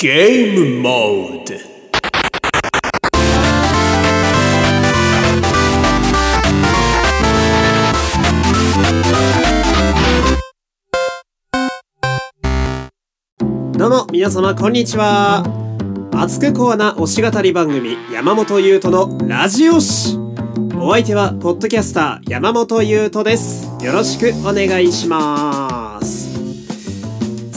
ゲームモードどうも皆様こんにちは。熱くコアな推し語り番組山本優斗のラジオ誌お相手はポッドキャスター山本優斗です。よろしくお願いします。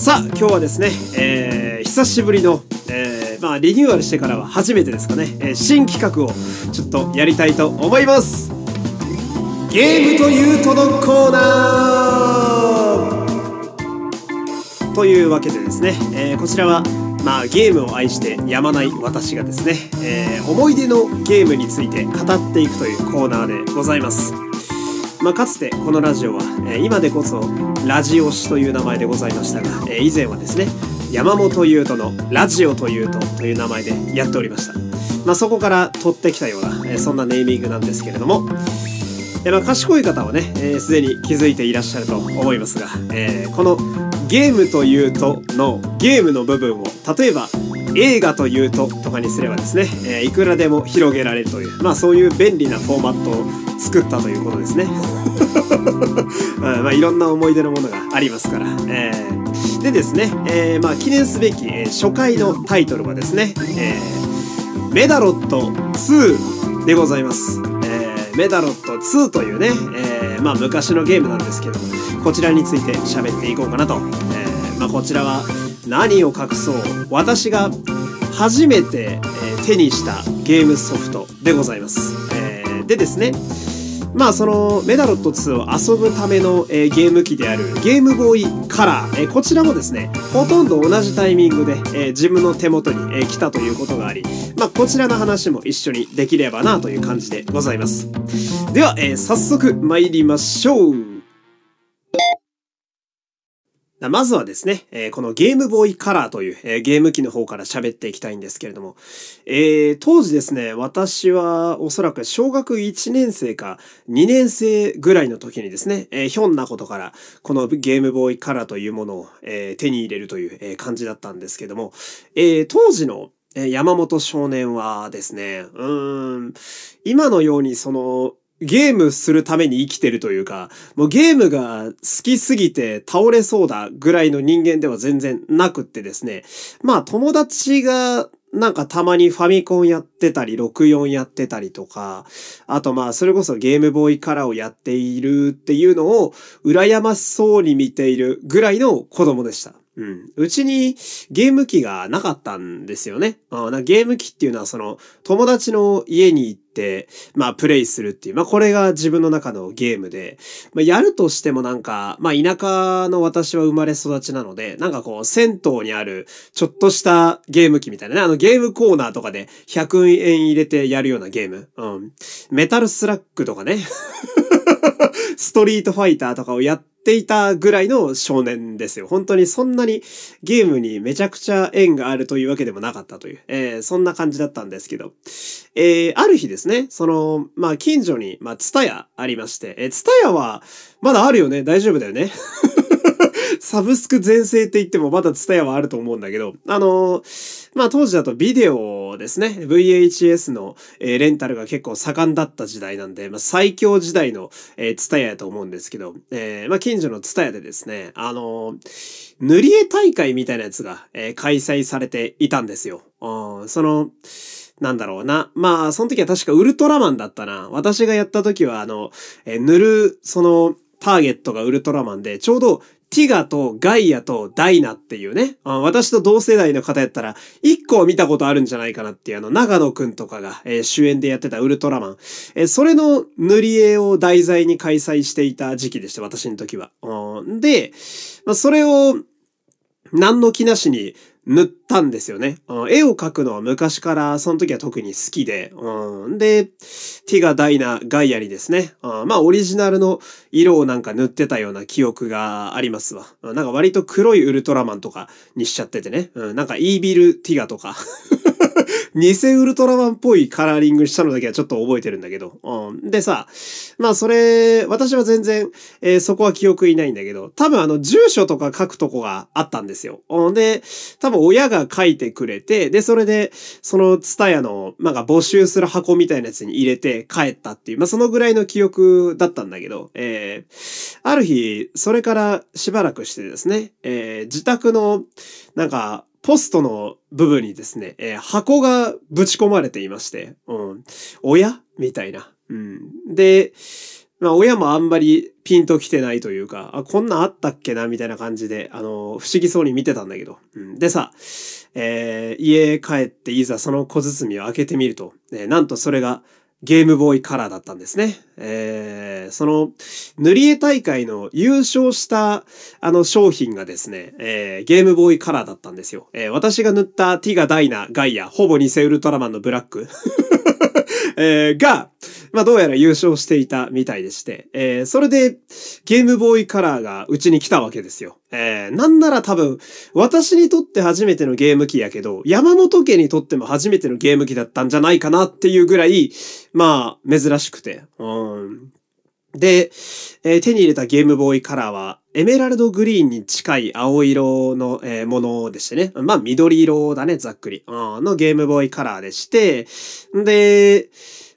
さあ今日はですね、えー、久しぶりの、えー、まあリニューアルしてからは初めてですかね、えー、新企画をちょっとやりたいと思います。ゲームというとのコーナー。というわけでですね、えー、こちらはまあ、ゲームを愛してやまない私がですね、えー、思い出のゲームについて語っていくというコーナーでございます。まあ、かつてこのラジオは、えー、今でこそラジオ誌という名前でございましたが、えー、以前はですね山本優斗のラジオというとという名前でやっておりました。まあ、そこから取ってきたような、え、そんなネーミングなんですけれども、えまあ、賢い方はねすで、に気づいていらっしゃると思いますが、えー、このゲームというとのゲームの部分を例えば映画というととかにすればですね、えー、いくらでも広げられるというまあそういう便利なフォーマットを作ったということですね、まあいろんな思い出のものがありますから、えー、でですね、えー、まあ記念すべき、初回のタイトルはですね、えー、メダロット2でございます、え、メダロット2というね、え、まあ昔のゲームなんですけどこちらについて喋っていこうかなと、え、まあ、こちらは何を隠そう。私が初めて、手にしたゲームソフトでございます、え、でですねまあそのメダロット2を遊ぶための、えー、ゲーム機であるゲームボーイカラー、えー、こちらもですねほとんど同じタイミングで、えー、自分の手元に、えー、来たということがありまあこちらの話も一緒にできればなという感じでございます。では、えー、早速参りましょう。まずはですね、え、このゲームボーイカラーという、え、ゲーム機の方から喋っていきたいんですけれども、えー、当時ですね、私はおそらく小学1年生か2年生ぐらいの時にですね、えひょんなことからこのゲームボーイカラーというものを、え手に入れるという、え感じだったんですけども、え当時の山本少年はですね、うん、今のようにそのゲームするために生きてるというか、もうゲームが好きすぎて倒れそうだぐらいの人間では全然なくってですね。まあ友達がなんかたまにファミコンやってたり、64やってたりとか、あとまあそれこそゲームボーイカラーをやっているっていうのを羨ましそうに見ているぐらいの子供でした。うん。うちにゲーム機がなかったんですよね。あなゲーム機っていうのはその友達の家に行って、まあプレイするっていう、まあこれが自分の中のゲームで、まあやるとしてもなんか、まあ田舎の私は生まれ育ちなので、なんかこう銭湯にあるちょっとしたゲーム機みたいなね、あのゲームコーナーとかで100円入れてやるようなゲーム。うん。メタルスラックとかね。ストリートファイターとかをやってていたぐらいの少年ですよ。本当にそんなにゲームにめちゃくちゃ縁があるというわけでもなかったという、えー、そんな感じだったんですけど、えー、ある日ですね、その、まあ、近所に、まあ、ツタヤありまして、えー、ツタヤは、まだあるよね。大丈夫だよね。サブスク全盛って言ってもまだツタヤはあると思うんだけど、あのー、まあ当時だとビデオですね、VHS の、えー、レンタルが結構盛んだった時代なんで、まあ最強時代の、え、ツタヤやと思うんですけど、えー、まあ近所のツタヤでですね、あの、塗り絵大会みたいなやつが、え、開催されていたんですよ。その、なんだろうな。まあ、その時は確かウルトラマンだったな。私がやった時は、あの、え塗る、その、ターゲットがウルトラマンで、ちょうどティガとガイアとダイナっていうね、私と同世代の方やったら、一個見たことあるんじゃないかなっていうあの、長野くんとかが、主演でやってたウルトラマン。え、それの塗り絵を題材に開催していた時期でした、私の時は。で、それを、何の気なしに塗ったんですよね。絵を描くのは昔からその時は特に好きで。うん、で、ティガ、ダイナ、ガイアリですね。まあオリジナルの色をなんか塗ってたような記憶がありますわ。なんか割と黒いウルトラマンとかにしちゃっててね。うん、なんかイービルティガとか 偽ウルトラマンっぽいカラーリングしたのだけはちょっと覚えてるんだけど。うん。でさ、まあそれ、私は全然、えー、そこは記憶いないんだけど、多分あの、住所とか書くとこがあったんですよ。うん。で、多分親が書いてくれて、で、それで、そのツタヤの、なんか募集する箱みたいなやつに入れて帰ったっていう、まあそのぐらいの記憶だったんだけど、えー、ある日、それからしばらくしてですね、えー、自宅の、なんか、ポストの部分にですね、えー、箱がぶち込まれていまして、うん。親みたいな。うん。で、まあ親もあんまりピンと来てないというか、あ、こんなんあったっけな？みたいな感じで、あの、不思議そうに見てたんだけど。うん、でさ、えー、家帰っていざその小包を開けてみると、ね、なんとそれがゲームボーイカラーだったんですね。えー、その、塗り絵大会の優勝したあの商品がですね、えー、ゲームボーイカラーだったんですよ。えー、私が塗ったティガ、ダイナ、ガイア、ほぼ偽ウルトラマンのブラック、えー、が、まあどうやら優勝していたみたいでして、えー、それでゲームボーイカラーがうちに来たわけですよ。えー、なんなら多分、私にとって初めてのゲーム機やけど、山本家にとっても初めてのゲーム機だったんじゃないかなっていうぐらい、まあ、珍しくて。うん。で、えー、手に入れたゲームボーイカラーは、エメラルドグリーンに近い青色の、えー、ものでしてね。まあ、緑色だね、ざっくり。うん、のゲームボーイカラーでして、で、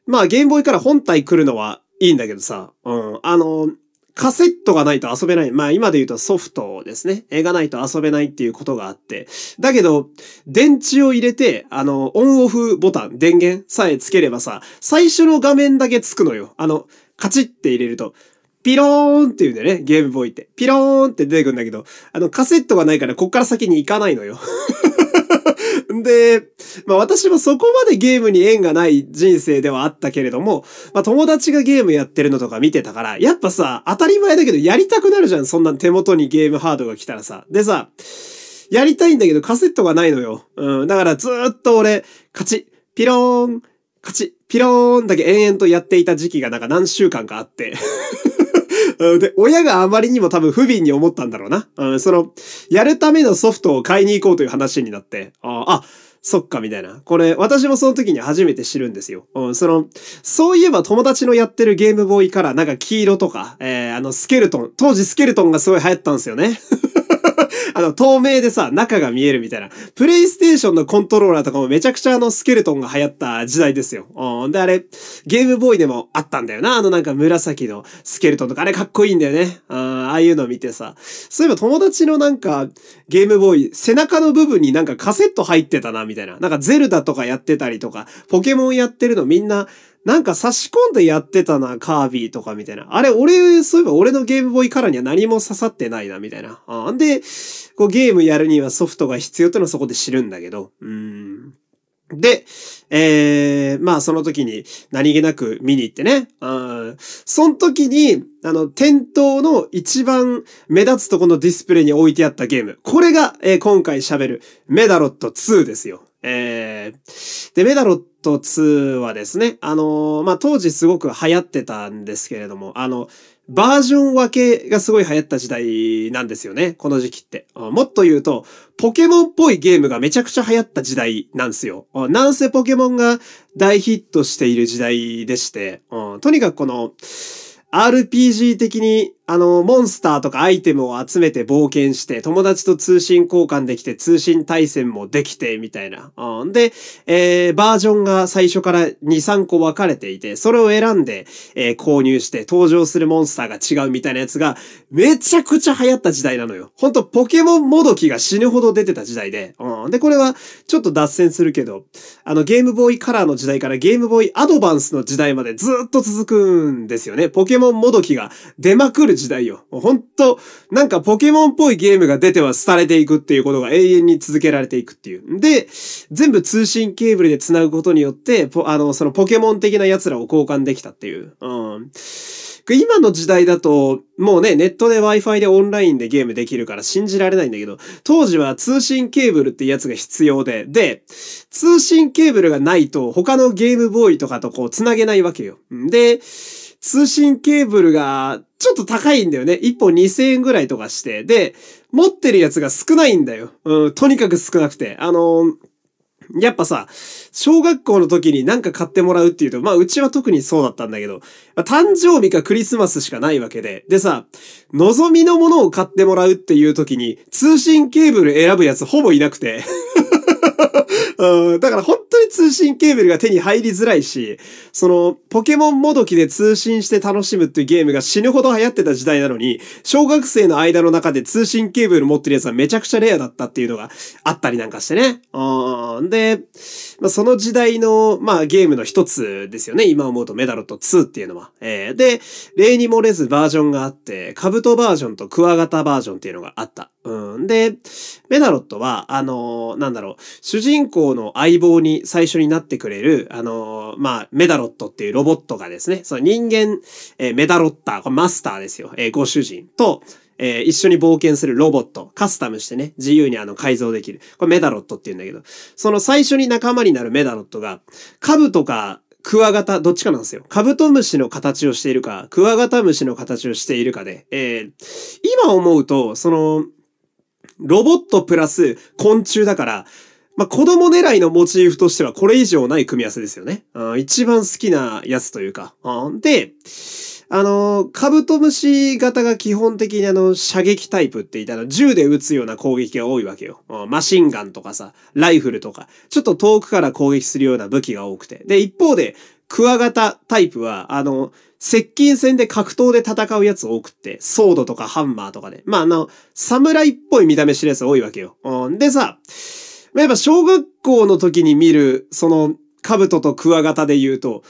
まあ、ゲームボーイカラー本体来るのはいいんだけどさ、うん、あの、カセットがないと遊べない。まあ今で言うとソフトですね。絵がないと遊べないっていうことがあって。だけど、電池を入れて、あの、オンオフボタン、電源さえつければさ、最初の画面だけつくのよ。あの、カチッって入れると。ピローンって言うんだよね、ゲームボーイって。ピローンって出てくんだけど、あの、カセットがないからこっから先に行かないのよ。で、まあ私もそこまでゲームに縁がない人生ではあったけれども、まあ友達がゲームやってるのとか見てたから、やっぱさ、当たり前だけどやりたくなるじゃん。そんな手元にゲームハードが来たらさ。でさ、やりたいんだけどカセットがないのよ。うん。だからずっと俺、カチッ、ピローン、カチッ、ピローンだけ延々とやっていた時期がなんか何週間かあって で、親があまりにも多分不憫に思ったんだろうな。うん、その、やるためのソフトを買いに行こうという話になって、ああ、そっか、みたいな。これ、私もその時に初めて知るんですよ。うん、その、そういえば友達のやってるゲームボーイからなんか黄色とか、えー、あの、スケルトン、当時スケルトンがすごい流行ったんですよね。あの、透明でさ、中が見えるみたいな。プレイステーションのコントローラーとかもめちゃくちゃあのスケルトンが流行った時代ですよ。うん。で、あれ、ゲームボーイでもあったんだよな。あのなんか紫のスケルトンとか、あれかっこいいんだよね。うんああいうの見てさ。そういえば友達のなんか、ゲームボーイ、背中の部分になんかカセット入ってたな、みたいな。なんかゼルダとかやってたりとか、ポケモンやってるのみんな、なんか差し込んでやってたな、カービィとかみたいな。あれ、俺、そういえば俺のゲームボーイカラーには何も刺さってないな、みたいな。あんで、こうゲームやるにはソフトが必要ってのはそこで知るんだけど。うん。で、えー、まあその時に何気なく見に行ってね。あその時に、あの、店頭の一番目立つとこのディスプレイに置いてあったゲーム。これが、えー、今回喋るメダロット2ですよ。えー、で、メダロット2はですね、あのー、まあ、当時すごく流行ってたんですけれども、あの、バージョン分けがすごい流行った時代なんですよね。この時期って。もっと言うと、ポケモンっぽいゲームがめちゃくちゃ流行った時代なんですよ。なんせポケモンが大ヒットしている時代でして、とにかくこの、RPG 的にあの、モンスターとかアイテムを集めて冒険して、友達と通信交換できて、通信対戦もできて、みたいな。うん、で、えー、バージョンが最初から2、3個分かれていて、それを選んで、えー、購入して登場するモンスターが違うみたいなやつが、めちゃくちゃ流行った時代なのよ。ほんと、ポケモンもどきが死ぬほど出てた時代で。うん、で、これは、ちょっと脱線するけど、あの、ゲームボーイカラーの時代からゲームボーイアドバンスの時代までずっと続くんですよね。ポケモンもどきが出まくる時代よ。ほんと、なんかポケモンっぽいゲームが出ては廃れていくっていうことが永遠に続けられていくっていう。で、全部通信ケーブルで繋ぐことによって、あの、そのポケモン的な奴らを交換できたっていう。うん。今の時代だと、もうね、ネットで Wi-Fi でオンラインでゲームできるから信じられないんだけど、当時は通信ケーブルってやつが必要で、で、通信ケーブルがないと他のゲームボーイとかとこう繋げないわけよ。で、通信ケーブルがちょっと高いんだよね。1本2000円ぐらいとかして。で、持ってるやつが少ないんだよ。うん、とにかく少なくて。あのやっぱさ、小学校の時になんか買ってもらうっていうと、まあうちは特にそうだったんだけど、ま、誕生日かクリスマスしかないわけで、でさ、望みのものを買ってもらうっていう時に通信ケーブル選ぶやつほぼいなくてうん、だから本当に通信ケーブルが手に入りづらいし、その、ポケモンもどきで通信して楽しむっていうゲームが死ぬほど流行ってた時代なのに、小学生の間の中で通信ケーブル持ってるやつはめちゃくちゃレアだったっていうのがあったりなんかしてね。うん。で、まあ、その時代の、まあゲームの一つですよね。今思うとメダロット2っていうのは。えー、で、例に漏れずバージョンがあって、カブトバージョンとクワガタバージョンっていうのがあった。うん。で、メダロットは、あのー、なんだろう、主人公の相棒に最初になってくれる、あのー、まあ、メダロットっていうロボットがですね、その人間、えー、メダロッター、これマスターですよ。えー、ご主人と、えー、一緒に冒険するロボット、カスタムしてね、自由にあの改造できる。これメダロットって言うんだけど、その最初に仲間になるメダロットが、カブとかクワガタ、どっちかなんですよ。カブトムシの形をしているか、クワガタムシの形をしているかで、えー、今思うと、その、ロボットプラス昆虫だから、まあ、子供狙いのモチーフとしてはこれ以上ない組み合わせですよね。うん、一番好きなやつというか。うん、で、あの、カブトムシ型が基本的にあの、射撃タイプって言ったら銃で撃つような攻撃が多いわけよ。マシンガンとかさ、ライフルとか、ちょっと遠くから攻撃するような武器が多くて。で、一方で、クワガタタイプは、あの、接近戦で格闘で戦うやつ多くって、ソードとかハンマーとかで。まあ、あの、侍っぽい見た目してるやつ多いわけよ。でさ、まあやっぱ小学校の時に見る、その、兜とクワガタで言うと、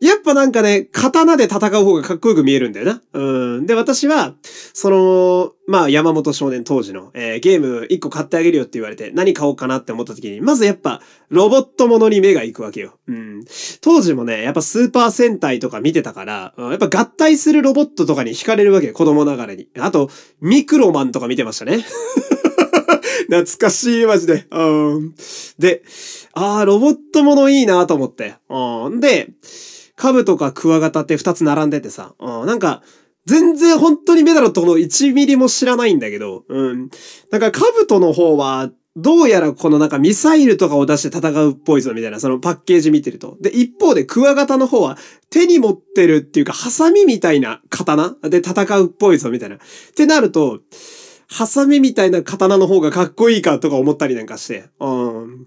やっぱなんかね、刀で戦う方がかっこよく見えるんだよな。うん。で、私は、その、まあ、山本少年当時の、えー、ゲーム1個買ってあげるよって言われて、何買おうかなって思った時に、まずやっぱ、ロボットものに目が行くわけよ。うん。当時もね、やっぱスーパー戦隊とか見てたから、うんやっぱ合体するロボットとかに惹かれるわけよ、子供ながらに。あと、ミクロマンとか見てましたね。懐かしい、マジで。うん。で、ああ、ロボットものいいなと思って。うん。で、カブとかクワガタって二つ並んでてさ、うん。なんか、全然本当にメダロットの1ミリも知らないんだけど、うん。なんかカブトの方は、どうやらこのなんかミサイルとかを出して戦うっぽいぞみたいなそのパッケージ見てると。で、一方でクワガタの方は手に持ってるっていうかハサミみたいな刀で戦うっぽいぞみたいな。ってなると、ハサミみたいな刀の方がかっこいいかとか思ったりなんかして。うん。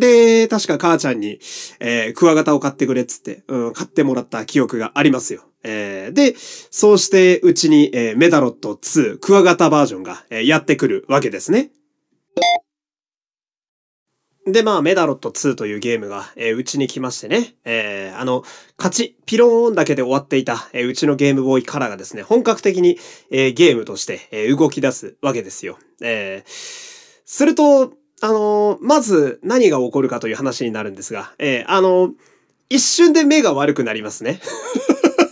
で、確か母ちゃんに、えー、クワガタを買ってくれっつって、うん、買ってもらった記憶がありますよ。えー、で、そうしてうちに、えー、メダロット2、クワガタバージョンが、えー、やってくるわけですね。で、まあ、メダロット2というゲームが、えー、うちに来ましてね、えー、あの、勝ち、ピローンだけで終わっていた、えー、うちのゲームボーイカラーがですね、本格的に、えー、ゲームとして、えー、動き出すわけですよ。えー、すると、あのー、まず何が起こるかという話になるんですが、えー、あのー、一瞬で目が悪くなりますね。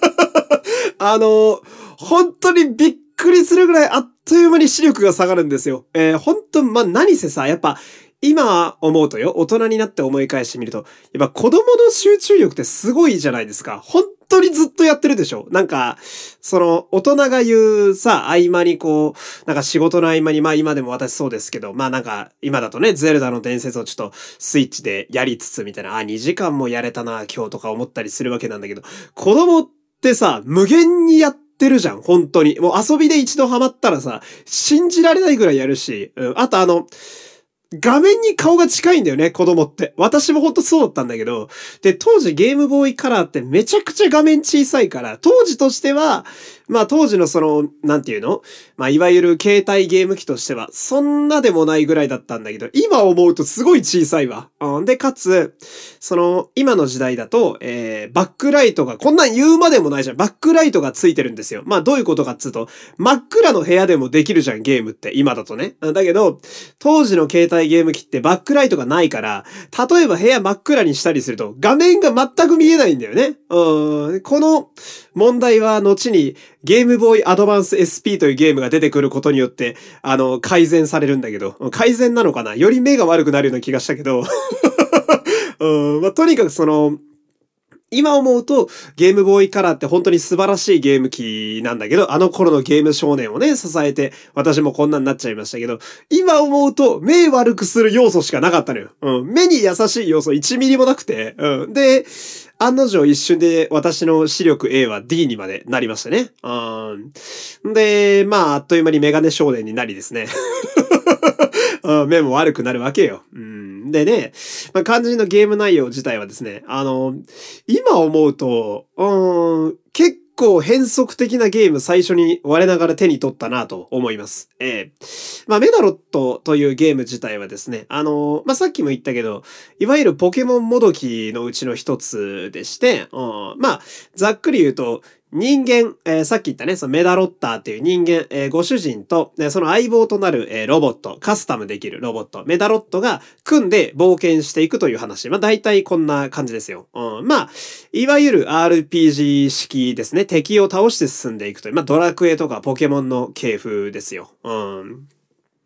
あのー、本当にびっくりするぐらいあっという間に視力が下がるんですよ。えー、本当まあ、何せさ、やっぱ、今思うとよ、大人になって思い返してみると、やっぱ子供の集中力ってすごいじゃないですか。本当にずっとやってるでしょなんか、その、大人が言うさ、合間にこう、なんか仕事の合間に、まあ今でも私そうですけど、まあなんか、今だとね、ゼルダの伝説をちょっとスイッチでやりつつみたいな、あ、2時間もやれたな、今日とか思ったりするわけなんだけど、子供ってさ、無限にやってるじゃん、本当に。もう遊びで一度ハマったらさ、信じられないぐらいやるし、うん、あとあの、画面に顔が近いんだよね、子供って。私もほんとそうだったんだけど、で、当時ゲームボーイカラーってめちゃくちゃ画面小さいから、当時としては、まあ当時のその、なんていうの？まあいわゆる携帯ゲーム機としては、そんなでもないぐらいだったんだけど、今思うとすごい小さいわ。うん、で、かつ、その、今の時代だと、えー、バックライトが、こんなん言うまでもないじゃん。バックライトがついてるんですよ。まあどういうことかっつうと、真っ暗の部屋でもできるじゃん、ゲームって。今だとね。だけど、当時の携帯ゲーム機ってバックライトがないから、例えば部屋真っ暗にしたりすると、画面が全く見えないんだよね。うん。この問題は後にゲームボーイアドバンス SP というゲームが出てくることによって、あの、改善されるんだけど、改善なのかな？より目が悪くなるような気がしたけど、うん、まあ、とにかくその、今思うとゲームボーイカラーって本当に素晴らしいゲーム機なんだけど、あの頃のゲーム少年をね、支えて私もこんなになっちゃいましたけど、今思うと目悪くする要素しかなかったのよ。うん。目に優しい要素1ミリもなくて、うん。で、案の定一瞬で私の視力 A は D にまでなりましたね。うん。で、まあ、あっという間にメガネ少年になりですね。うん目も悪くなるわけよ。うんでね、まあ、肝心のゲーム内容自体はですね、あの、今思うと、うん、結構変則的なゲーム最初に我ながら手に取ったなと思います。ええー、まあ、メダロットというゲーム自体はですね、あの、まあ、さっきも言ったけど、いわゆるポケモンもどきのうちの一つでして、うん、まあ、ざっくり言うと、人間、えー、さっき言ったね、そのメダロッターっていう人間、えー、ご主人と、その相棒となる、えー、ロボット、カスタムできるロボット、メダロットが組んで冒険していくという話。まあ大体こんな感じですよ。うん、まあ、いわゆる RPG 式ですね。敵を倒して進んでいくという、まあドラクエとかポケモンの系風ですよ。うん。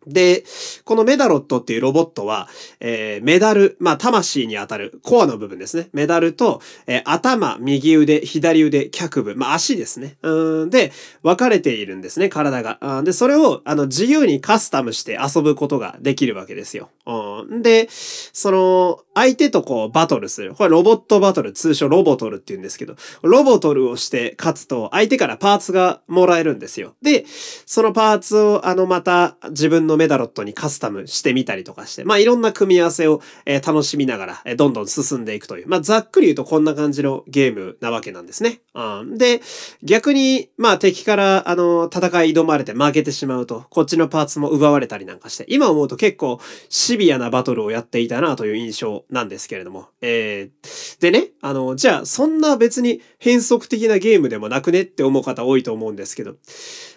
で、このメダロットっていうロボットは、えー、メダル、まあ、魂に当たるコアの部分ですね。メダルと、えー、頭、右腕、左腕、脚部、まあ、足ですね。うん、で、分かれているんですね、体が。で、それを、あの、自由にカスタムして遊ぶことができるわけですよ。うん、で、その、相手とこう、バトルする。これロボットバトル、通称ロボトルって言うんですけど、ロボトルをして勝つと、相手からパーツがもらえるんですよ。で、そのパーツを、あの、また、自分のメダロットにカスタムしてみたりとかして、まあいろんな組み合わせを、えー、楽しみながら、えー、どんどん進んでいくという、まあざっくり言うとこんな感じのゲームなわけなんですね。うん、で、逆に、まあ敵からあの戦い挑まれて負けてしまうと、こっちのパーツも奪われたりなんかして、今思うと結構シビアなバトルをやっていたなという印象なんですけれども。えー、でね、あの、じゃあそんな別に変則的なゲームでもなくねって思う方多いと思うんですけど、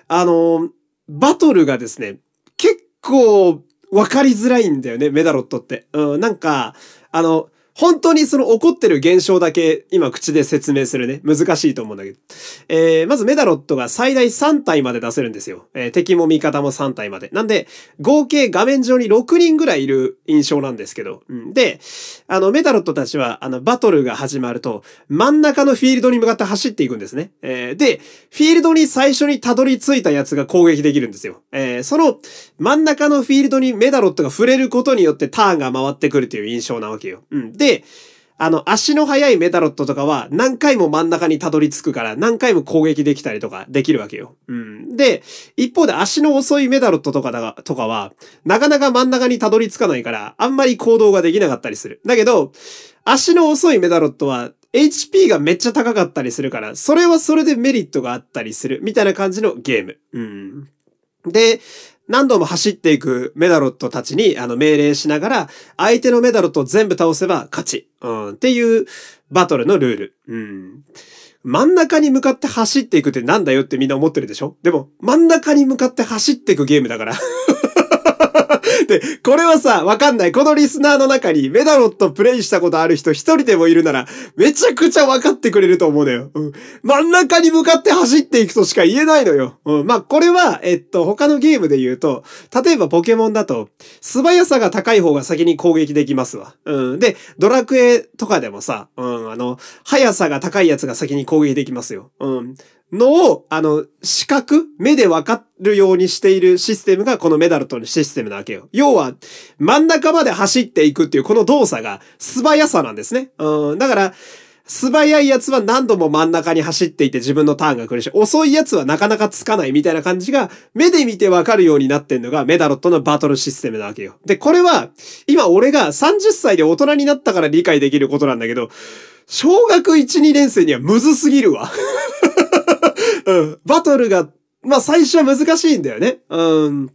あの、バトルがですね、結構分かりづらいんだよね、メダロットって。うん、なんか、あの、本当にその起こってる現象だけ今口で説明するね。難しいと思うんだけど。えー、まずメダロットが最大3体まで出せるんですよ。えー、敵も味方も3体まで。なんで、合計画面上に6人ぐらいいる印象なんですけど。うん、で、あの、メダロットたちは、あの、バトルが始まると、真ん中のフィールドに向かって走っていくんですね。えー、で、フィールドに最初にたどり着いたやつが攻撃できるんですよ。えー、その真ん中のフィールドにメダロットが触れることによってターンが回ってくるという印象なわけよ。うん。で、であの、足の速いメダロットとかは何回も真ん中にたどり着くから何回も攻撃できたりとかできるわけよ。うん。で、一方で足の遅いメダロットとかだがとかは、なかなか真ん中にたどり着かないから、あんまり行動ができなかったりする。だけど、足の遅いメダロットは HP がめっちゃ高かったりするから、それはそれでメリットがあったりする、みたいな感じのゲーム。うん。で、何度も走っていくメダロットたちにあの命令しながら、相手のメダロットを全部倒せば勝ち。うん、っていうバトルのルール。うん。真ん中に向かって走っていくってなんだよってみんな思ってるでしょ？でも、真ん中に向かって走っていくゲームだから で、これはさ、わかんない。このリスナーの中にメダロットプレイしたことある人一人でもいるなら、めちゃくちゃわかってくれると思うのよ。うん。真ん中に向かって走っていくとしか言えないのよ。うん。まあ、これは、えっと、他のゲームで言うと、例えばポケモンだと、素早さが高い方が先に攻撃できますわ。うん。で、ドラクエとかでもさ、うん、あの、速さが高いやつが先に攻撃できますよ。うん。のを、あの、視覚目でわかるようにしているシステムがこのメダルとのシステムなわけよ。要は、真ん中まで走っていくっていうこの動作が素早さなんですね。うん。だから、素早いやつは何度も真ん中に走っていて自分のターンが来るし、遅いやつはなかなかつかないみたいな感じが、目で見てわかるようになってんのがメダロットのバトルシステムなわけよ。で、これは、今俺が30歳で大人になったから理解できることなんだけど、小学1、2年生にはむずすぎるわ。うん。バトルが、まあ最初は難しいんだよね。うん。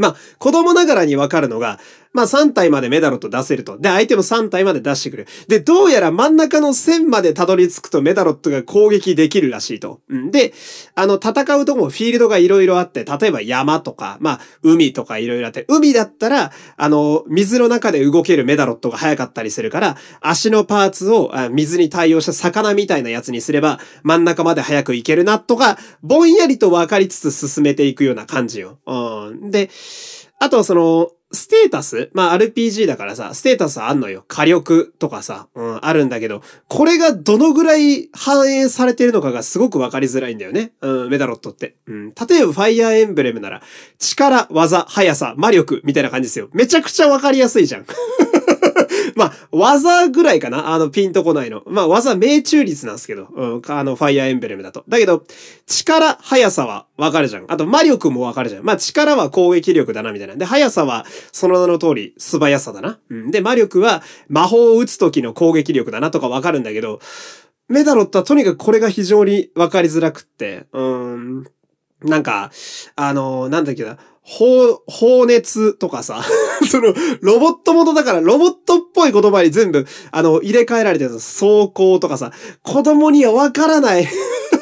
まあ、子供ながらにわかるのが、まあ3体までメダロット出せると。で、相手も3体まで出してくる。で、どうやら真ん中の線までたどり着くとメダロットが攻撃できるらしいと。うん、で、あの、戦うとこもフィールドがいろいろあって、例えば山とか、まあ、海とかいろいろあって、海だったら、あの、水の中で動けるメダロットが速かったりするから、足のパーツを水に対応した魚みたいなやつにすれば、真ん中まで早く行けるなとか、ぼんやりと分かりつつ進めていくような感じよ。うん、で、あとその、ステータス？まあ RPG だからさ、ステータスあんのよ。火力とかさ、うん、あるんだけど、これがどのぐらい反映されてるのかがすごくわかりづらいんだよね。うん、メダロットって。うん。例えばファイアーエンブレムなら、力、技、速さ、魔力みたいな感じですよ。めちゃくちゃわかりやすいじゃん。まあ、技ぐらいかなあの、ピンとこないの。まあ、技命中率なんですけど、うん、あの、ファイアーエンブレムだと。だけど、力、速さはわかるじゃん。あと、魔力もわかるじゃん。まあ、力は攻撃力だな、みたいな。で、速さは、その名の通り、素早さだな。うん。で、魔力は、魔法を打つ時の攻撃力だなとかわかるんだけど、メダロットはとにかくこれが非常にわかりづらくって、うん。なんか、あの、なんだっけな、放、放熱とかさ、その、ロボット元だからロボットっぽい言葉に全部、あの、入れ替えられてる走行とかさ、子供にはわからない。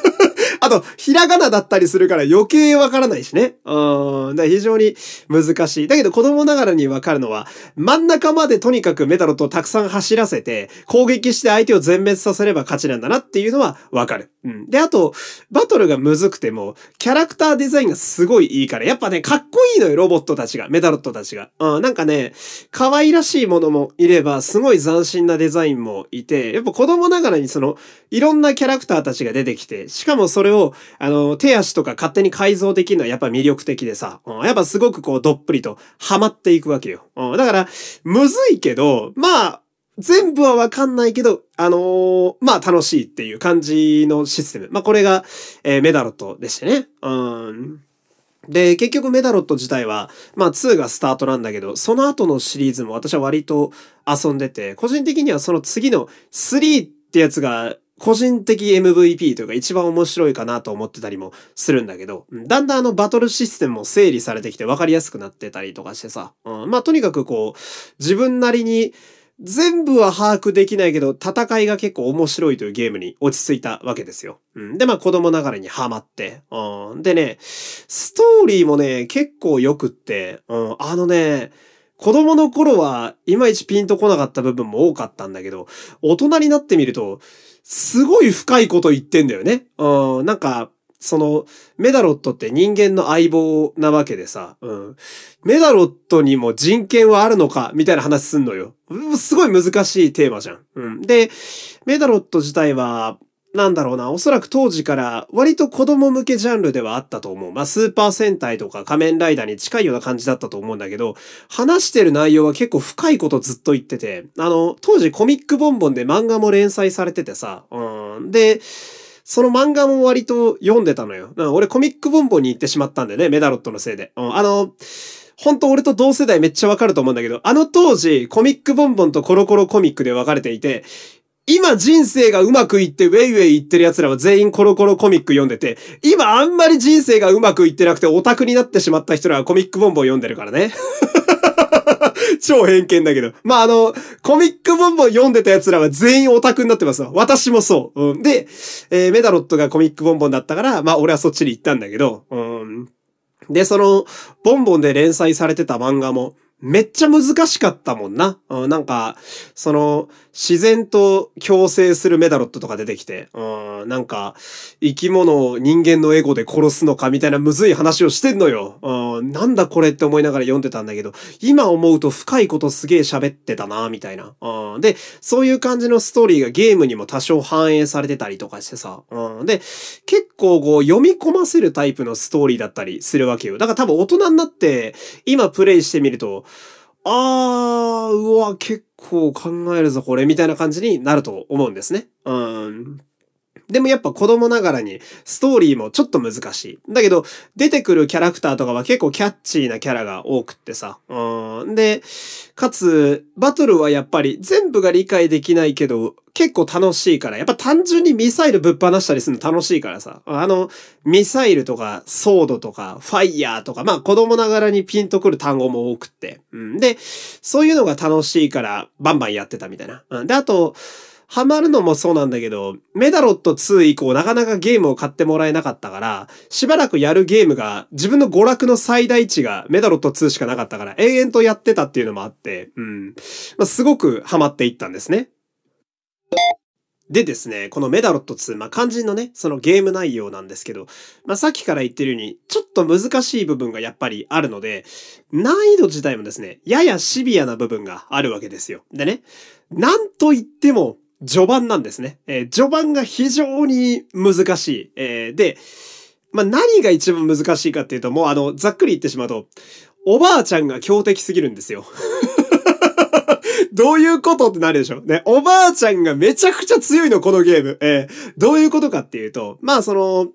あと、ひらがなだったりするから余計わからないしね。うん。だ非常に難しい。だけど子供ながらにわかるのは、真ん中までとにかくメタロットをたくさん走らせて、攻撃して相手を全滅させれば勝ちなんだなっていうのはわかる。うん。で、あと、バトルがむずくても、キャラクターデザインがすごいいいから、やっぱね、かっこいいのよ、ロボットたちが。メタロットたちが。うん。なんかね、可愛らしいものもいれば、すごい斬新なデザインもいて、やっぱ子供ながらにその、いろんなキャラクターたちが出てきて、しかもそれを、あの、手足とか勝手に改造できるのはやっぱ魅力的でさ、うん、やっぱすごくこうどっぷりとハマっていくわけよ。うん、だから、むずいけど、まあ、全部はわかんないけど、あのー、まあ楽しいっていう感じのシステム。まあこれが、えー、メダロットでしてね。うん。で、結局メダロット自体は、まあ2がスタートなんだけど、その後のシリーズも私は割と遊んでて、個人的にはその次の3ってやつが個人的 MVP というか一番面白いかなと思ってたりもするんだけど、だんだんあのバトルシステムも整理されてきて分かりやすくなってたりとかしてさ、うん、まあとにかくこう、自分なりに全部は把握できないけど、戦いが結構面白いというゲームに落ち着いたわけですよ。うん、で、まあ子供ながらにハマって、うん。でね、ストーリーもね、結構良くって、うん、あのね、子供の頃はいまいちピンとこなかった部分も多かったんだけど、大人になってみると、すごい深いこと言ってんだよね。うん、なんか、その、メダロットって人間の相棒なわけでさ、うん。メダロットにも人権はあるのかみたいな話すんのよ。すごい難しいテーマじゃん。うん。で、メダロット自体は、なんだろうな、おそらく当時から割と子供向けジャンルではあったと思う。まあ、スーパー戦隊とか仮面ライダーに近いような感じだったと思うんだけど、話してる内容は結構深いことずっと言ってて、あの、当時コミックボンボンで漫画も連載されててさ、うん。で、その漫画も割と読んでたのよ。俺コミックボンボンに行ってしまったんだよね、メダロットのせいで。うん、あの、本当俺と同世代めっちゃわかると思うんだけど、あの当時、コミックボンボンとコロコロコミックで分かれていて、今人生がうまくいってウェイウェイ言ってる奴らは全員コロコロコミック読んでて、今あんまり人生がうまくいってなくてオタクになってしまった人らはコミックボンボン読んでるからね。超偏見だけど。まあ、あの、コミックボンボン読んでた奴らは全員オタクになってますわ。私もそう。うん、で、えー、メダロットがコミックボンボンだったから、まあ、俺はそっちに行ったんだけど、うん。で、その、ボンボンで連載されてた漫画も、めっちゃ難しかったもんな。うん、なんか、その、自然と共生するメダロットとか出てきて、うん、なんか、生き物を人間のエゴで殺すのかみたいなむずい話をしてんのよ。うん、なんだこれって思いながら読んでたんだけど、今思うと深いことすげえ喋ってたな、みたいな。うん、で、そういう感じのストーリーがゲームにも多少反映されてたりとかしてさ。うん、で、結構こう読み込ませるタイプのストーリーだったりするわけよ。だから多分大人になって、今プレイしてみると、あー、うわ、結構考えるぞ、これ、みたいな感じになると思うんですね。うん。でもやっぱ子供ながらにストーリーもちょっと難しい。だけど出てくるキャラクターとかは結構キャッチーなキャラが多くってさ。うん。で、かつバトルはやっぱり全部が理解できないけど結構楽しいから、やっぱ単純にミサイルぶっ放したりするの楽しいからさ。あの、ミサイルとかソードとかファイヤーとか、まあ子供ながらにピンとくる単語も多くって。うん。で、そういうのが楽しいからバンバンやってたみたいな。うん。で、あと、ハマるのもそうなんだけど、メダロット2以降なかなかゲームを買ってもらえなかったから、しばらくやるゲームが自分の娯楽の最大値がメダロット2しかなかったから永遠とやってたっていうのもあって、うん。まあ、すごくハマっていったんですね。でですね、このメダロット2、まあ、肝心のね、そのゲーム内容なんですけど、まあ、さっきから言ってるように、ちょっと難しい部分がやっぱりあるので、難易度自体もですね、ややシビアな部分があるわけですよ。でね、なんと言っても、序盤なんですね。えー、序盤が非常に難しい。えー、で、まあ、何が一番難しいかっていうと、もうあの、ざっくり言ってしまうと、おばあちゃんが強敵すぎるんですよ。どういうことってなるでしょね、おばあちゃんがめちゃくちゃ強いの、このゲーム。えー、どういうことかっていうと、まあその、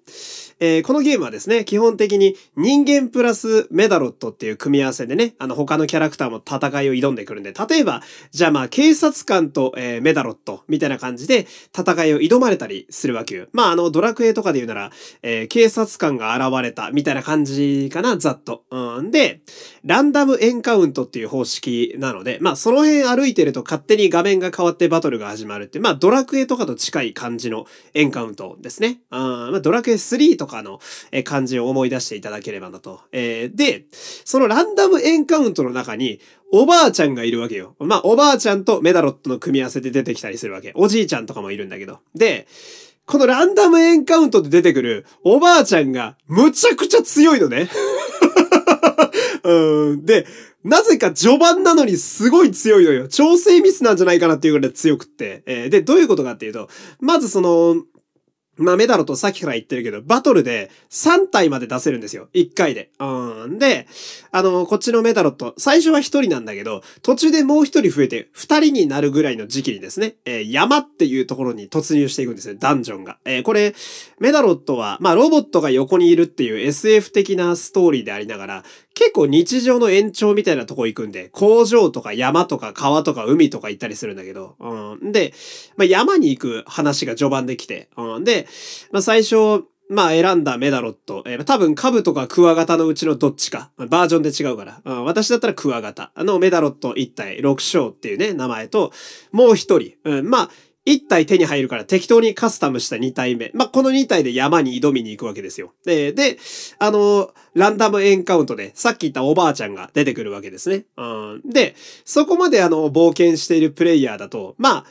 えー、このゲームはですね、基本的に人間プラスメダロットっていう組み合わせでね、あの他のキャラクターも戦いを挑んでくるんで、例えば、じゃあまあ警察官と、えー、メダロットみたいな感じで戦いを挑まれたりするわけよ。まああのドラクエとかで言うなら、えー、警察官が現れたみたいな感じかな、ざっと。うん。で、ランダムエンカウントっていう方式なので、まあその辺ある歩いてると勝手に画面が変わってバトルが始まるって、まあドラクエとかと近い感じのエンカウントですね。うん、まあドラクエ3とかかの感じを思い出していただければなと。えー、で、そのランダムエンカウントの中に、おばあちゃんがいるわけよ。まあ、おばあちゃんとメダロットの組み合わせで出てきたりするわけ。おじいちゃんとかもいるんだけど。で、このランダムエンカウントで出てくるおばあちゃんがむちゃくちゃ強いのね。うん。で、なぜか序盤なのにすごい強いのよ。調整ミスなんじゃないかなっていうぐらい強くって。えー、で、どういうことかっていうと、まずその、まあ、メダロとさっきから言ってるけど、バトルで3体まで出せるんですよ。1回で。うん。で、あの、こっちのメダロット、最初は1人なんだけど、途中でもう1人増えて2人になるぐらいの時期にですね、えー、山っていうところに突入していくんですよ。ダンジョンが。えー、これ、メダロットは、まあ、ロボットが横にいるっていう SF 的なストーリーでありながら、結構日常の延長みたいなとこ行くんで、工場とか山とか川とか海とか行ったりするんだけど、うん。で、まあ、山に行く話が序盤できて、うん。で、まあ、最初、まあ選んだメダロット。えー、多分株とかクワガタのうちのどっちか。バージョンで違うから。うん、私だったらクワガタ。のメダロット1体、6章っていうね、名前と、もう1人。うん、まあ、1体手に入るから適当にカスタムした2体目。まあ、この2体で山に挑みに行くわけですよ。で、で、あの、ランダムエンカウントで、さっき言ったおばあちゃんが出てくるわけですね。うん。で、そこまであの、冒険しているプレイヤーだと、まあ、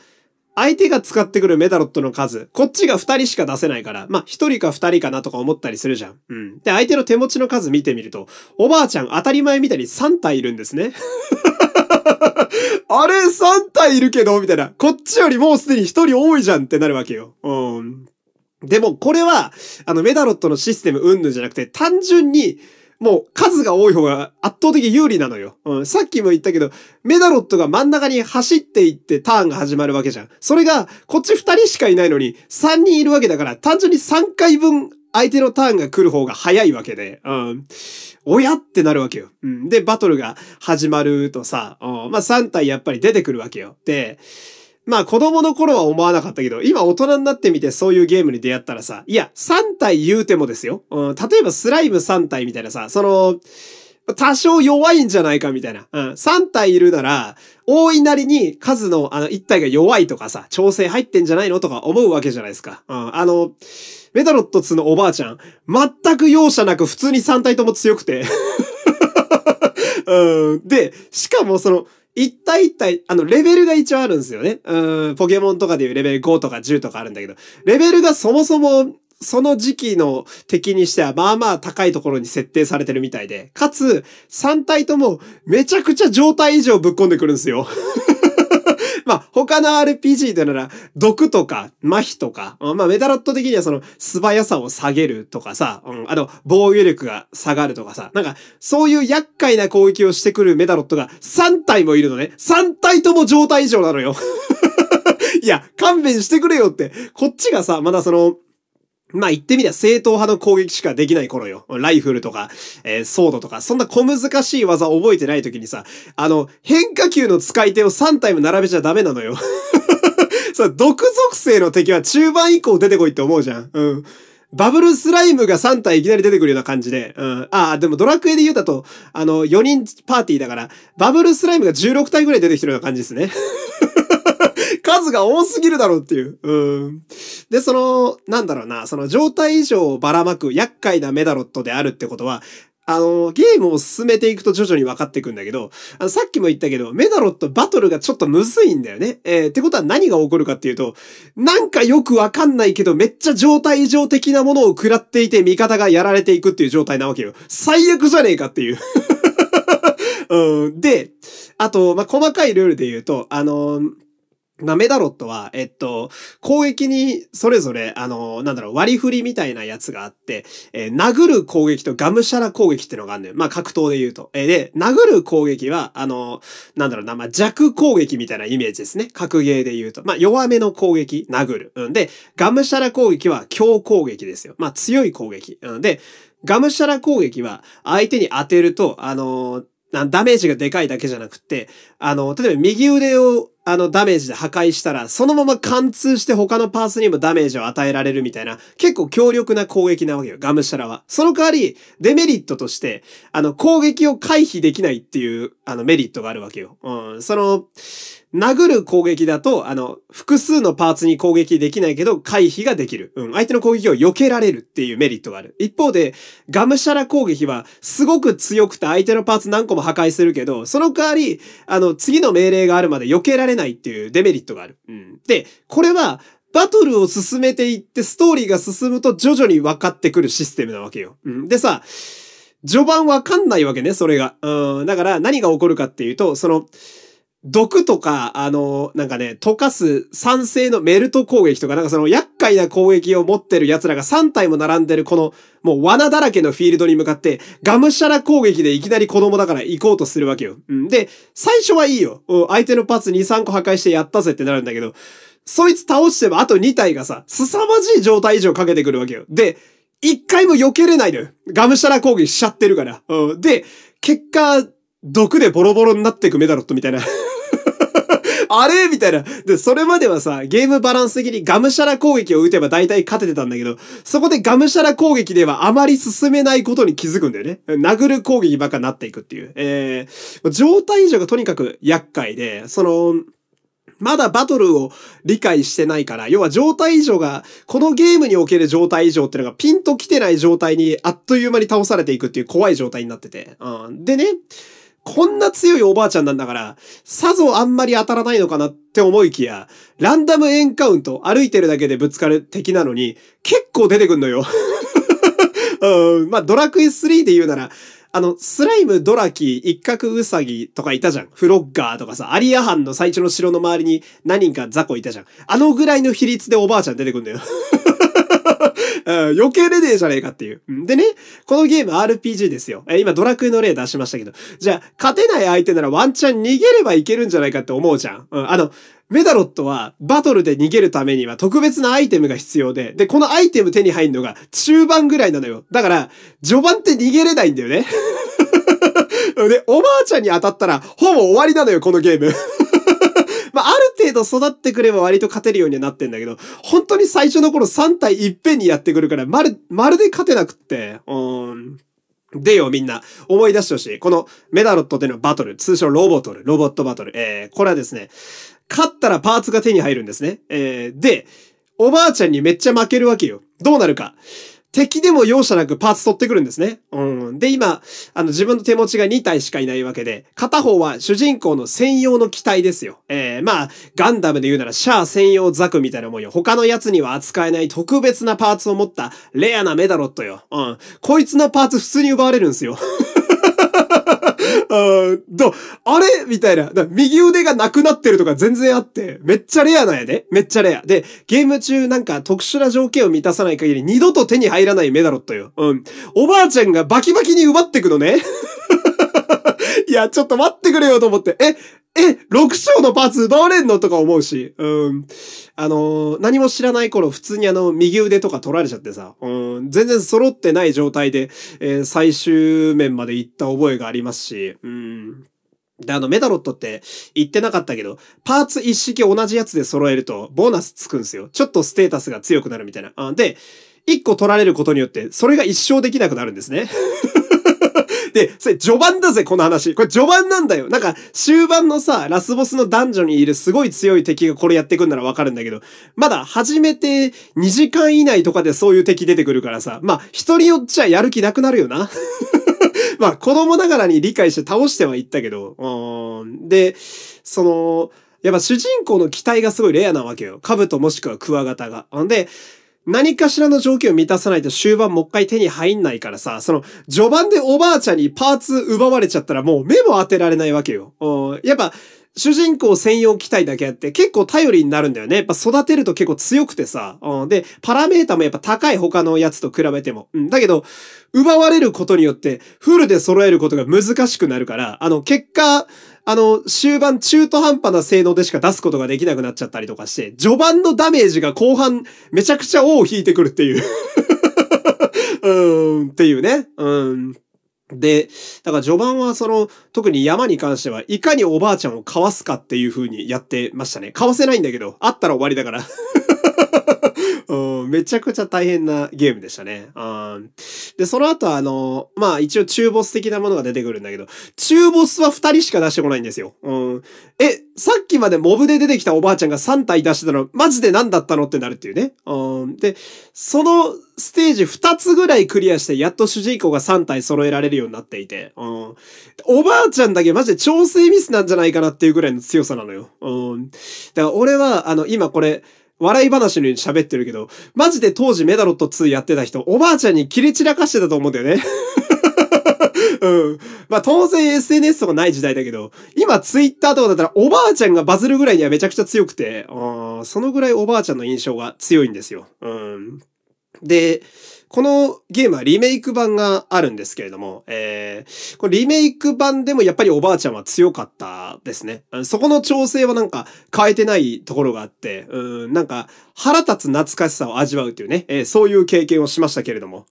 相手が使ってくるメダロットの数、こっちが2人しか出せないから、まあ、1人か2人かなとか思ったりするじゃん。うん。で、相手の手持ちの数見てみると、おばあちゃん当たり前みたいに3体いるんですね。あれ3体いるけどみたいな。こっちよりもうすでに1人多いじゃんってなるわけよ。うん。でも、これは、あの、メダロットのシステムうんぬんじゃなくて、単純に、もう数が多い方が圧倒的有利なのよ。うん。さっきも言ったけど、メダロットが真ん中に走っていってターンが始まるわけじゃん。それが、こっち2人しかいないのに、3人いるわけだから、単純に3回分相手のターンが来る方が早いわけで、うん。親ってなるわけよ。うん。で、バトルが始まるとさ、うん、まあ3体やっぱり出てくるわけよ。で、まあ子供の頃は思わなかったけど、今大人になってみてそういうゲームに出会ったらさ、いや、3体言うてもですよ。うん、例えばスライム3体みたいなさ、その、多少弱いんじゃないかみたいな。うん。3体いるなら、多いなりに数のあの1体が弱いとかさ、調整入ってんじゃないのとか思うわけじゃないですか。うん。あの、メダロット2のおばあちゃん、全く容赦なく普通に3体とも強くて うん。で、しかもその、一体一体、あの、レベルが一応あるんですよね。うん、ポケモンとかでいうレベル5とか10とかあるんだけど、レベルがそもそも、その時期の敵にしてはまあまあ高いところに設定されてるみたいで、かつ、3体ともめちゃくちゃ状態以上ぶっ込んでくるんですよ。まあ、他の RPG でなら、毒とか、麻痺とか、まあ、メタロット的にはその、素早さを下げるとかさ、うん、あと、防御力が下がるとかさ、なんか、そういう厄介な攻撃をしてくるメダロットが3体もいるのね。3体とも状態異常なのよ。いや、勘弁してくれよって。こっちがさ、まだその、まあ言ってみりゃ正統派の攻撃しかできない頃よ。ライフルとか、えー、ソードとか、そんな小難しい技覚えてない時にさ、あの、変化球の使い手を3体も並べちゃダメなのよ。さ、毒属性の敵は中盤以降出てこいって思うじゃん。うん。バブルスライムが3体いきなり出てくるような感じで。うん。ああ、でもドラクエで言うだと、あの、4人パーティーだから、バブルスライムが16体ぐらい出てきてるような感じですね。数が多すぎるだろうっていう。うん。で、その、なんだろうな、その状態以上ばらまく厄介なメダロットであるってことは、あの、ゲームを進めていくと徐々に分かっていくんだけど、あのさっきも言ったけど、メダロットバトルがちょっとむずいんだよね。えー、ってことは何が起こるかっていうと、なんかよくわかんないけど、めっちゃ状態異常的なものを食らっていて、味方がやられていくっていう状態なわけよ。最悪じゃねえかっていう。うん、で、あと、まあ、細かいルールで言うと、あのーまあ、メダロットは、えっと、攻撃にそれぞれ、あの、なんだろう、割り振りみたいなやつがあって、えー、殴る攻撃とガムシャラ攻撃ってのがあるんだよ。まあ、格闘で言うと。えー、で、殴る攻撃は、あの、なんだろうな、まあ、弱攻撃みたいなイメージですね。格ゲーで言うと。まあ、弱めの攻撃、殴る。うん。で、ガムシャラ攻撃は強攻撃ですよ。まあ、強い攻撃。うん。で、ガムシャラ攻撃は相手に当てると、あのダメージがでかいだけじゃなくて、あの、例えば右腕をあのダメージで破壊したら、そのまま貫通して他のパーツにもダメージを与えられるみたいな、結構強力な攻撃なわけよ、ガムシャラは。その代わり、デメリットとして、あの、攻撃を回避できないっていう、あの、メリットがあるわけよ。うん、その、殴る攻撃だと、あの、複数のパーツに攻撃できないけど、回避ができる。うん。相手の攻撃を避けられるっていうメリットがある。一方で、ガムシャラ攻撃は、すごく強くて相手のパーツ何個も破壊するけど、その代わり、あの、次の命令があるまで避けられないっていうデメリットがある。うん。で、これは、バトルを進めていって、ストーリーが進むと徐々に分かってくるシステムなわけよ。うん。でさ、序盤わかんないわけね、それが。うん。だから何が起こるかっていうと、その、毒とか、あの、なんかね、溶かす酸性のメルト攻撃とか、なんかその厄介な攻撃を持ってる奴らが3体も並んでるこの、もう罠だらけのフィールドに向かって、ガムシャラ攻撃でいきなり子供だから行こうとするわけよ。うん。で、最初はいいよ。相手のパーツ2、3個破壊してやったぜってなるんだけど、そいつ倒してもあと2体がさ、凄まじい状態以上かけてくるわけよ。で、一回も避けれないのよ。ガムシャラ攻撃しちゃってるから。うん。で、結果、毒でボロボロになってくメダロットみたいなあれ？みたいな。で、それまではさ、ゲームバランス的にガムシャラ攻撃を打てば大体勝ててたんだけど、そこでガムシャラ攻撃ではあまり進めないことに気づくんだよね。殴る攻撃ばっかなっていくっていう。えー、状態異常がとにかく厄介で、その、まだバトルを理解してないから、要は状態異常が、このゲームにおける状態異常ってのがピンと来てない状態にあっという間に倒されていくっていう怖い状態になってて。うん、でね、こんな強いおばあちゃんなんだから、さぞあんまり当たらないのかなって思いきや、ランダムエンカウント、歩いてるだけでぶつかる敵なのに、結構出てくんのよ。うん、まあ、ドラクエ3で言うなら、あの、スライム、ドラキー、一角ウサギとかいたじゃん。フロッガーとかさ、アリアハンの最初の城の周りに何人か雑魚いたじゃん。あのぐらいの比率でおばあちゃん出てくんだよ。余計れねえじゃねえかっていう。でね、このゲーム RPG ですよ。え今ドラクエの例出しましたけど。じゃあ、勝てない相手ならワンチャン逃げればいけるんじゃないかって思うじゃん。うん、あの、メダロットはバトルで逃げるためには特別なアイテムが必要で、で、このアイテム手に入るのが中盤ぐらいなのよ。だから、序盤って逃げれないんだよね。で、おばあちゃんに当たったら、ほぼ終わりなのよ、このゲーム。まあ、あ程度育ってくれば割と勝てるようにはなってんだけど、本当に最初の頃3体いっぺんにやってくるから、まる、まるで勝てなくって、うん。でよ、みんな。思い出してほしい。このメダロットでのバトル、通称ロボトル、ロボットバトル。えー、これはですね、勝ったらパーツが手に入るんですね。えー、で、おばあちゃんにめっちゃ負けるわけよ。どうなるか。敵でも容赦なくパーツ取ってくるんですね。うん。で、今、あの、自分の手持ちが2体しかいないわけで、片方は主人公の専用の機体ですよ。えー、まあ、ガンダムで言うならシャア専用ザクみたいなもんよ。他のやつには扱えない特別なパーツを持ったレアなメダロットよ。うん。こいつのパーツ普通に奪われるんすよ。うん、ど、あれ？みたいな。右腕がなくなってるとか全然あって、めっちゃレアなんやで。めっちゃレア。で、ゲーム中なんか特殊な条件を満たさない限り二度と手に入らないメダロットよ。うん。おばあちゃんがバキバキに奪ってくのね。いや、ちょっと待ってくれよと思って。え、え、6章のパーツ奪われんの？とか思うし、うん。あのー、何も知らない頃、普通にあの、右腕とか取られちゃってさ、うん、全然揃ってない状態で、えー、最終面まで行った覚えがありますし、うん。で、あの、メダロットって言ってなかったけど、パーツ一式同じやつで揃えると、ボーナスつくんですよ。ちょっとステータスが強くなるみたいな。あで、一個取られることによって、それが一生できなくなるんですね。で、それ序盤だぜ、この話。これ序盤なんだよ。なんか、終盤のさ、ラスボスの男女にいるすごい強い敵がこれやってくんならわかるんだけど、まだ始めて2時間以内とかでそういう敵出てくるからさ、まあ、人によっちゃやる気なくなるよな。まあ子供ながらに理解して倒してはいったけど、うん。で、その、やっぱ主人公の機体がすごいレアなわけよ。兜もしくはクワガタが。んで、何かしらの条件を満たさないと終盤もう一回手に入んないからさ、その、序盤でおばあちゃんにパーツ奪われちゃったらもう目も当てられないわけよ。うん、やっぱ、主人公専用機体だけあって結構頼りになるんだよね。やっぱ育てると結構強くてさ。うん、で、パラメータもやっぱ高い他のやつと比べても。うん、だけど、奪われることによってフルで揃えることが難しくなるから、あの、結果、あの、終盤中途半端な性能でしか出すことができなくなっちゃったりとかして、序盤のダメージが後半めちゃくちゃ尾を引いてくるっていう うん、っていうね。うん。で、だから序盤はその、特に山に関しては、いかにおばあちゃんをかわすかっていう風にやってましたね。かわせないんだけど、あったら終わりだからうん、めちゃくちゃ大変なゲームでしたね。うん、で、その後あの、まあ一応中ボス的なものが出てくるんだけど、中ボスは2人しか出してこないんですよ。うん、え、さっきまでモブで出てきたおばあちゃんが3体出してたの、マジで何だったのってなるっていうね。うん、で、そのステージ2つぐらいクリアして、やっと主人公が3体揃えられるようになっていて、うん、おばあちゃんだけマジで調整ミスなんじゃないかなっていうぐらいの強さなのよ。うん、だから俺は、あの、今これ、笑い話のように喋ってるけど、マジで当時メダロット2やってた人、おばあちゃんに切れ散らかしてたと思うんだよね。うん。まあ当然 SNS とかない時代だけど、今 Twitter とかだったらおばあちゃんがバズるぐらいにはめちゃくちゃ強くて、そのぐらいおばあちゃんの印象が強いんですよ。うん。で、このゲームはリメイク版があるんですけれども、えー、これリメイク版でもやっぱりおばあちゃんは強かったですね。そこの調整はなんか変えてないところがあって、うん、なんか腹立つ懐かしさを味わうというね、えー、そういう経験をしましたけれども。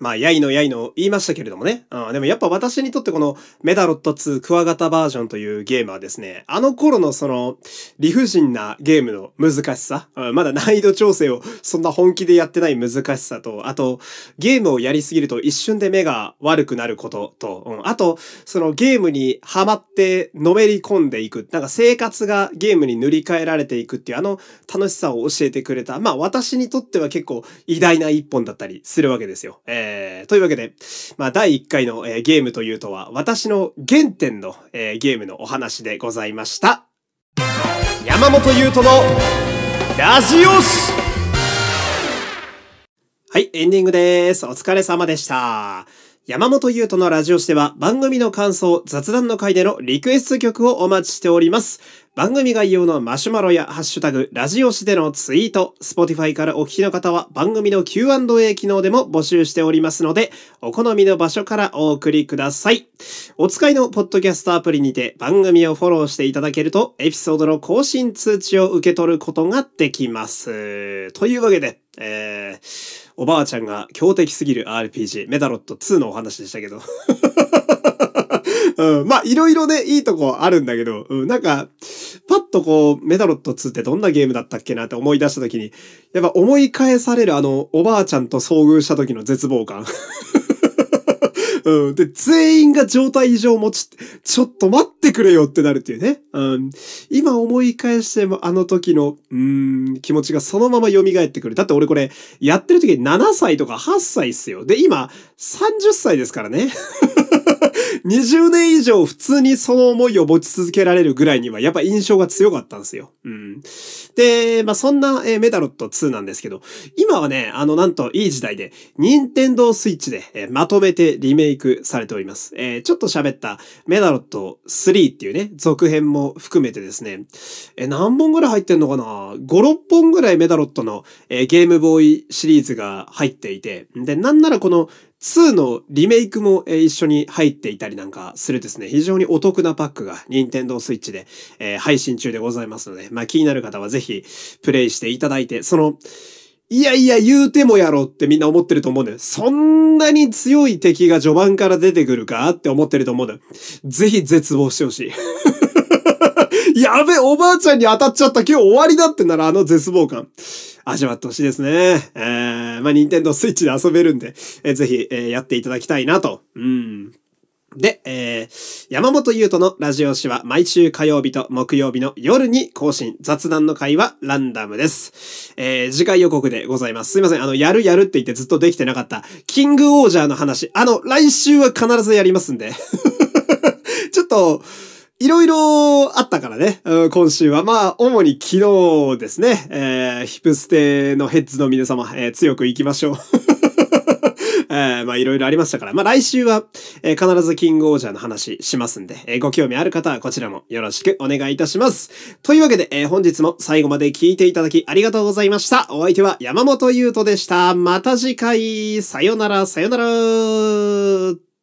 まあ、やいのやいの言いましたけれどもね。うん、でもやっぱ私にとってこのメダロット2クワガタバージョンというゲームはですね、あの頃のその理不尽なゲームの難しさ、うん、まだ難易度調整をそんな本気でやってない難しさと、あとゲームをやりすぎると一瞬で目が悪くなることと、うん、あとそのゲームにハマってのめり込んでいく、なんか生活がゲームに塗り替えられていくっていうあの楽しさを教えてくれた、まあ私にとっては結構偉大な一本だったりするわけですよ。えーえー、というわけで、まあ、第1回の、えー、ゲームというとは、私の原点の、えー、ゲームのお話でございました。山本優斗のラジオスはい、エンディングです。お疲れ様でした。山本優斗のラジオシでは番組の感想、雑談の回でのリクエスト曲をお待ちしております。番組概要のマシュマロやハッシュタグ、ラジオシでのツイート、Spotify からお聞きの方は番組の Q&A 機能でも募集しておりますので、お好みの場所からお送りください。お使いのポッドキャストアプリにて番組をフォローしていただけると、エピソードの更新通知を受け取ることができます。というわけで、えー、おばあちゃんが強敵すぎる RPG、メダロット2のお話でしたけど。うん、まあ、いろいろね、いいとこあるんだけど、うん、なんか、パッとこう、メダロット2ってどんなゲームだったっけなって思い出した時に、やっぱ思い返されるあの、おばあちゃんと遭遇した時の絶望感。うん。で、全員が状態異常持ち、ちょっと待ってくれよってなるっていうね。うん。今思い返してもあの時の、うん、気持ちがそのまま蘇ってくる。だって俺これ、やってる時に7歳とか8歳っすよ。で、今、30歳ですからね。20年以上普通にその思いを持ち続けられるぐらいにはやっぱ印象が強かったんですよ。うん。で、まあ、そんな、えー、メダロット2なんですけど、今はね、あの、なんといい時代で、任天堂スイッチで、えー、まとめてリメイクされております。えー、ちょっと喋ったメダロット3っていうね、続編も含めてですね、えー、何本ぐらい入ってんのかな ?5、6本ぐらいメダロットの、えー、ゲームボーイシリーズが入っていて、で、なんならこの2のリメイクも一緒に入っていたりなんかするですね、非常にお得なパックが任天堂 switch で、え、配信中でございますので、まあ気になる方はぜひプレイしていただいて、その、いやいや言うてもやろってみんな思ってると思うんだよ。そんなに強い敵が序盤から出てくるかって思ってると思うんだよ。ぜひ絶望してほしい。やべ、おばあちゃんに当たっちゃった今日終わりだってならあの絶望感。味わってほしいですね。えー、まあ、ニンテンドスイッチで遊べるんで、えー、ぜひ、えー、やっていただきたいなと。うん。で、えー、山本優斗のラジオ誌は毎週火曜日と木曜日の夜に更新。雑談の会はランダムです。えー、次回予告でございます。すいません。あの、やるやるって言ってずっとできてなかった、キングオージャーの話。あの、来週は必ずやりますんで。ちょっと、いろいろあったからね、今週は。まあ、主に昨日ですね、えー、ヒプステのヘッズの皆様、えー強く行きましょう。えーまあいろいろありましたから。まあ来週は、えー必ずキングオージャーの話しますんで、えーご興味ある方はこちらもよろしくお願いいたします。というわけで、え本日も最後まで聞いていただきありがとうございました。お相手は山本優斗でした。また次回、さよなら、さよなら。